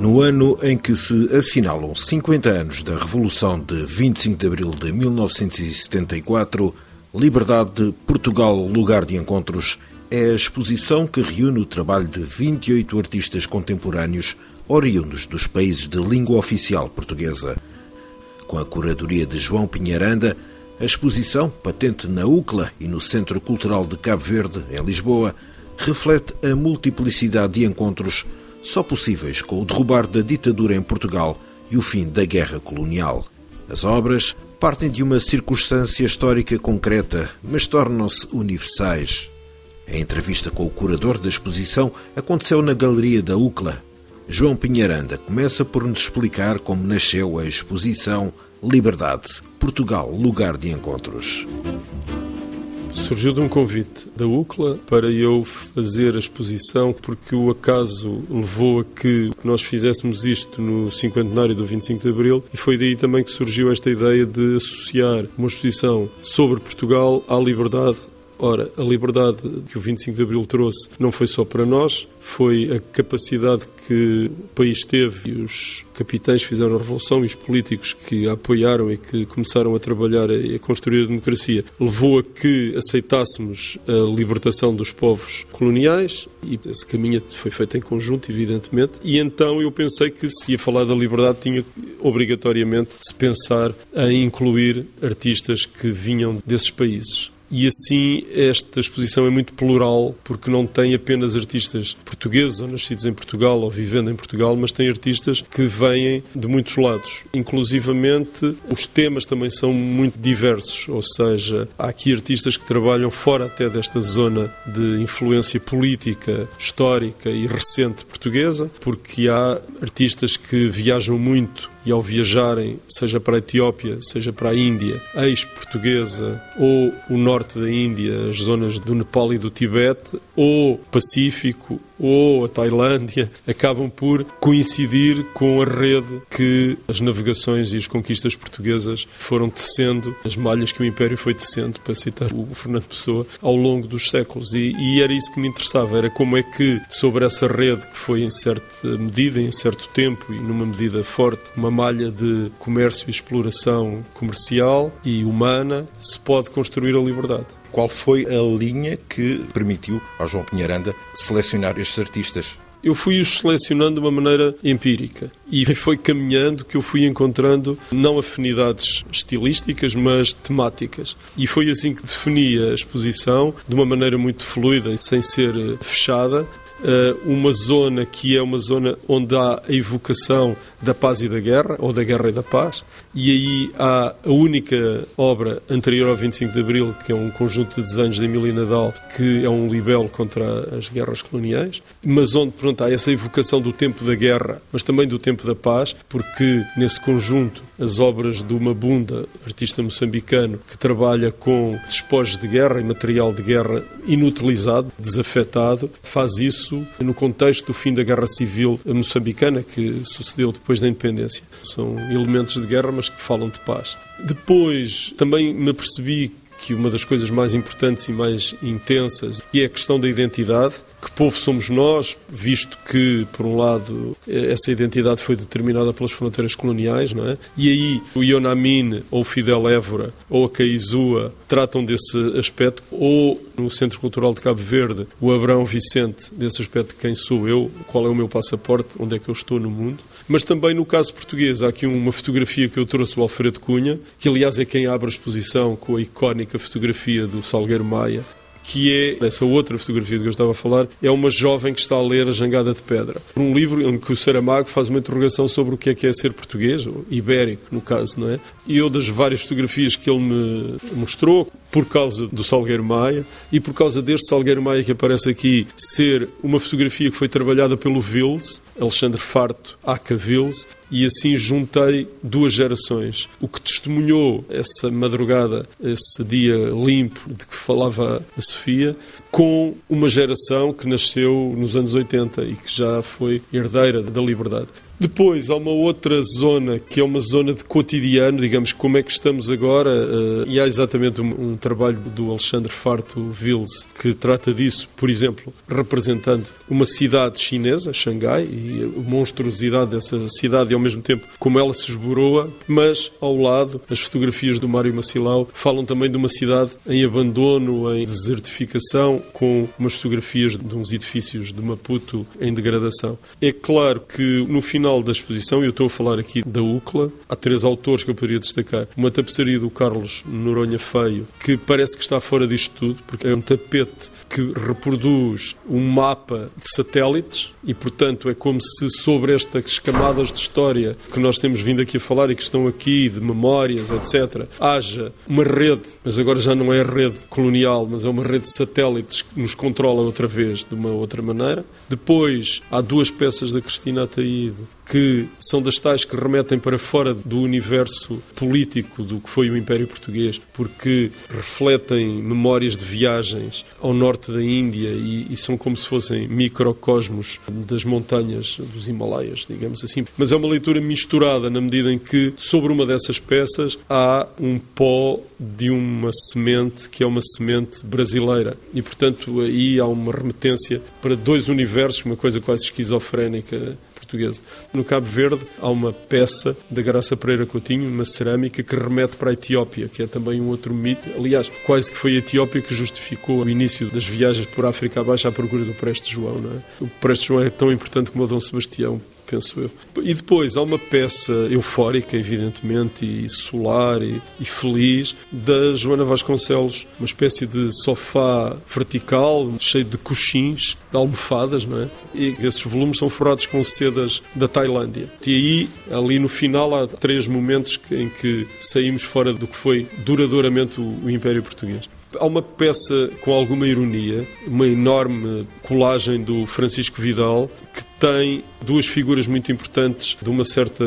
No ano em que se assinalam 50 anos da Revolução de 25 de Abril de 1974, Liberdade, Portugal, Lugar de Encontros é a exposição que reúne o trabalho de 28 artistas contemporâneos oriundos dos países de língua oficial portuguesa. Com a curadoria de João Pinheiranda, a exposição, patente na UCLA e no Centro Cultural de Cabo Verde, em Lisboa, reflete a multiplicidade de encontros só possíveis com o derrubar da ditadura em Portugal e o fim da guerra colonial. As obras partem de uma circunstância histórica concreta, mas tornam-se universais. A entrevista com o curador da exposição aconteceu na Galeria da UCLA. João Pinheiranda começa por nos explicar como nasceu a exposição Liberdade, Portugal, lugar de encontros surgiu de um convite da UCLA para eu fazer a exposição, porque o acaso levou a que nós fizéssemos isto no cinquentenário do 25 de Abril e foi daí também que surgiu esta ideia de associar uma exposição sobre Portugal à liberdade Ora, a liberdade que o 25 de Abril trouxe não foi só para nós, foi a capacidade que o país teve e os capitães fizeram a revolução e os políticos que a apoiaram e que começaram a trabalhar e a construir a democracia levou a que aceitássemos a libertação dos povos coloniais e esse caminho foi feito em conjunto, evidentemente. E então eu pensei que se ia falar da liberdade tinha obrigatoriamente se pensar em incluir artistas que vinham desses países. E assim esta exposição é muito plural, porque não tem apenas artistas portugueses ou nascidos em Portugal ou vivendo em Portugal, mas tem artistas que vêm de muitos lados. Inclusivamente, os temas também são muito diversos, ou seja, há aqui artistas que trabalham fora até desta zona de influência política, histórica e recente portuguesa, porque há artistas que viajam muito e ao viajarem, seja para a Etiópia, seja para a Índia, ex-portuguesa, ou o norte da Índia, as zonas do Nepal e do Tibete, ou Pacífico, ou a Tailândia, acabam por coincidir com a rede que as navegações e as conquistas portuguesas foram tecendo, as malhas que o Império foi tecendo, para citar o Fernando Pessoa, ao longo dos séculos. E, e era isso que me interessava, era como é que, sobre essa rede que foi em certa medida, em certo tempo e numa medida forte, uma malha de comércio e exploração comercial e humana, se pode construir a liberdade. Qual foi a linha que permitiu ao João Pinheiranda selecionar estes artistas? Eu fui-os selecionando de uma maneira empírica e foi caminhando que eu fui encontrando não afinidades estilísticas, mas temáticas. E foi assim que defini a exposição de uma maneira muito fluida, sem ser fechada, uma zona que é uma zona onde há a evocação da paz e da guerra, ou da guerra e da paz, e aí há a única obra anterior ao 25 de Abril, que é um conjunto de desenhos de Emília Nadal, que é um libelo contra as guerras coloniais, mas onde pronto, há essa evocação do tempo da guerra, mas também do tempo da paz, porque nesse conjunto as obras do Mabunda, artista moçambicano, que trabalha com despojos de guerra e material de guerra inutilizado, desafetado, faz isso no contexto do fim da Guerra Civil moçambicana, que sucedeu depois da independência. São elementos de guerra, que falam de paz. Depois também me apercebi que uma das coisas mais importantes e mais intensas é a questão da identidade. Que povo somos nós, visto que, por um lado, essa identidade foi determinada pelas fronteiras coloniais, não é? E aí o Ionamin, ou o Fidel Évora, ou a Caizua tratam desse aspecto, ou no Centro Cultural de Cabo Verde, o Abrão Vicente, desse aspecto de quem sou eu, qual é o meu passaporte, onde é que eu estou no mundo. Mas também no caso português, há aqui uma fotografia que eu trouxe do Alfredo Cunha, que aliás é quem abre a exposição com a icónica fotografia do Salgueiro Maia, que é, essa outra fotografia de que eu estava a falar, é uma jovem que está a ler A Jangada de Pedra. Um livro em que o Saramago faz uma interrogação sobre o que é que é ser português, ou ibérico, no caso, não é? E eu, das várias fotografias que ele me mostrou, por causa do Salgueiro Maia e por causa deste Salgueiro Maia que aparece aqui ser uma fotografia que foi trabalhada pelo Vils, Alexandre Farto, Aca Vils, e assim juntei duas gerações. O que testemunhou essa madrugada, esse dia limpo de que falava a Sofia, com uma geração que nasceu nos anos 80 e que já foi herdeira da liberdade. Depois há uma outra zona que é uma zona de cotidiano, digamos, como é que estamos agora, uh, e há exatamente um, um, trabalho do Alexandre Farto Vils que trata disso, por exemplo, representando uma cidade chinesa, Xangai, e a monstruosidade dessa cidade e ao mesmo tempo como ela se esboroa, mas ao lado as fotografias do Mário Macilau falam também de uma cidade em abandono, em desertificação, com umas fotografias de uns edifícios de Maputo em degradação. É claro que no final da exposição, e eu estou a falar aqui da UCLA, há três autores que eu poderia destacar. Uma tapeçaria do Carlos Noronha Feio, que parece que está fora disto tudo, porque é um tapete que reproduz um mapa de satélites e, portanto, é como se sobre estas camadas de história que nós temos vindo aqui a falar e que estão aqui, de memórias, etc., haja uma rede, mas agora já não é rede colonial, mas é uma rede de satélites que nos controla outra vez de uma outra maneira. Depois, há duas peças da Cristina Ataíde que são das tais que remetem para fora do universo político do que foi o Império Português, porque refletem memórias de viagens ao norte da Índia e, e são como se fossem microcosmos das montanhas dos Himalaias, digamos assim. Mas é uma leitura misturada na medida em que sobre uma dessas peças há um pó de uma semente que é uma semente brasileira e, portanto, aí há uma remetência para dois universos, uma coisa quase esquizofrénica portuguesa. No Cabo Verde há uma peça da Graça Pereira Coutinho, uma cerâmica que remete para a Etiópia, que é também um outro mito. Aliás, quase que foi a Etiópia que justificou o início das viagens por África abaixo à procura do Preste João. É? O Preste João é tão importante como o Dom Sebastião penso eu. E depois há uma peça eufórica, evidentemente, e solar e, e, feliz, da Joana Vasconcelos, uma espécie de sofá vertical, cheio de coxins, de almofadas, não é? E esses volumes são forrados com sedas da Tailândia. E aí, ali no final, há três momentos em que saímos fora do que foi duradouramente o, o Império Português. Há uma peça com alguma ironia, uma enorme colagem do Francisco Vidal, que tem duas figuras muito importantes de uma certa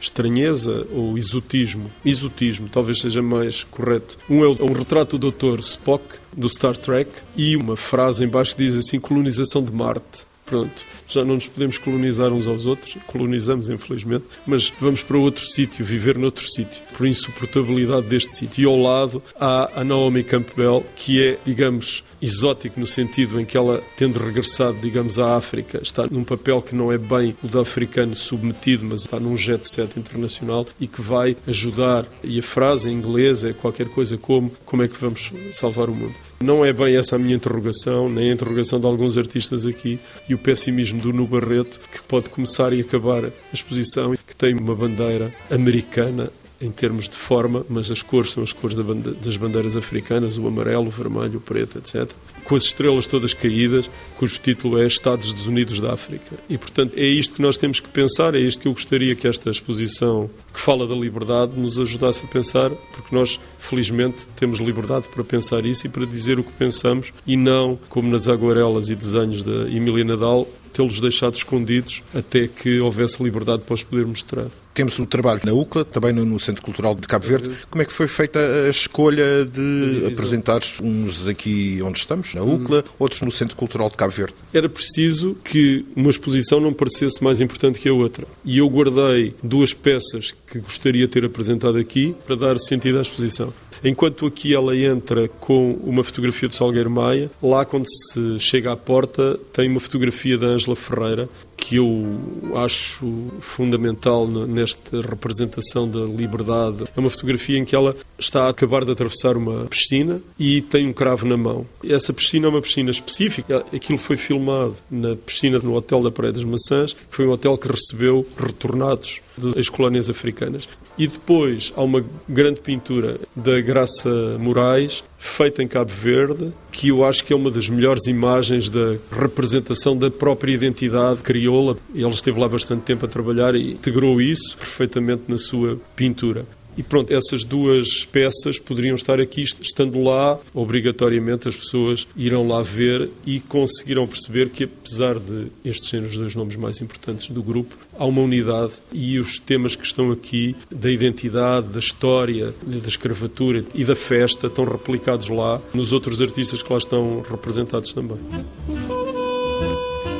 estranheza ou exotismo. Exotismo, talvez seja mais correto. Um é um retrato do Dr. Spock, do Star Trek, e uma frase embaixo diz assim: colonização de Marte. Pronto, já não nos podemos colonizar uns aos outros, colonizamos infelizmente, mas vamos para outro sítio, viver noutro sítio, por insuportabilidade deste sítio. E ao lado há a Naomi Campbell, que é, digamos, exótico no sentido em que ela, tendo regressado, digamos, à África, está num papel que não é bem o do africano submetido, mas está num jet set internacional e que vai ajudar. E a frase em inglês é qualquer coisa como: como é que vamos salvar o mundo? Não é bem essa a minha interrogação, nem a interrogação de alguns artistas aqui, e o pessimismo do Nu Barreto, que pode começar e acabar a exposição, que tem uma bandeira americana em termos de forma, mas as cores são as cores das bandeiras africanas, o amarelo, o vermelho, o preto, etc. Com as estrelas todas caídas, cujo título é Estados Desunidos da África. E, portanto, é isto que nós temos que pensar, é isto que eu gostaria que esta exposição que fala da liberdade nos ajudasse a pensar, porque nós, felizmente, temos liberdade para pensar isso e para dizer o que pensamos e não, como nas aguarelas e desenhos da Emília Nadal, tê-los deixado escondidos até que houvesse liberdade para os poder mostrar. Temos o trabalho na UCLA, também no Centro Cultural de Cabo Verde. Como é que foi feita a escolha de apresentar uns aqui onde estamos, na UCLA, outros no Centro Cultural de Cabo Verde? Era preciso que uma exposição não parecesse mais importante que a outra. E eu guardei duas peças que gostaria de ter apresentado aqui para dar sentido à exposição. Enquanto aqui ela entra com uma fotografia de Salgueiro Maia, lá quando se chega à porta tem uma fotografia da Ângela Ferreira, que eu acho fundamental nesta representação da liberdade. É uma fotografia em que ela está a acabar de atravessar uma piscina e tem um cravo na mão. Essa piscina é uma piscina específica. Aquilo foi filmado na piscina no Hotel da Praia das Maçãs, que foi um hotel que recebeu retornados das ex-colónias africanas. E depois há uma grande pintura da Graça Moraes, feita em Cabo Verde, que eu acho que é uma das melhores imagens da representação da própria identidade crioula. Ele esteve lá bastante tempo a trabalhar e integrou isso perfeitamente na sua pintura. E pronto, essas duas peças poderiam estar aqui, estando lá, obrigatoriamente as pessoas irão lá ver e conseguirão perceber que, apesar de estes serem os dois nomes mais importantes do grupo, há uma unidade e os temas que estão aqui, da identidade, da história, da escravatura e da festa, estão replicados lá nos outros artistas que lá estão representados também.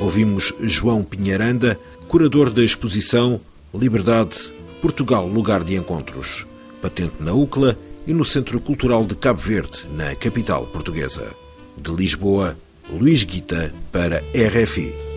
Ouvimos João Pinheiranda, curador da exposição Liberdade, Portugal, Lugar de Encontros, patente na UCLA e no Centro Cultural de Cabo Verde, na capital portuguesa. De Lisboa, Luís Guita para RFI.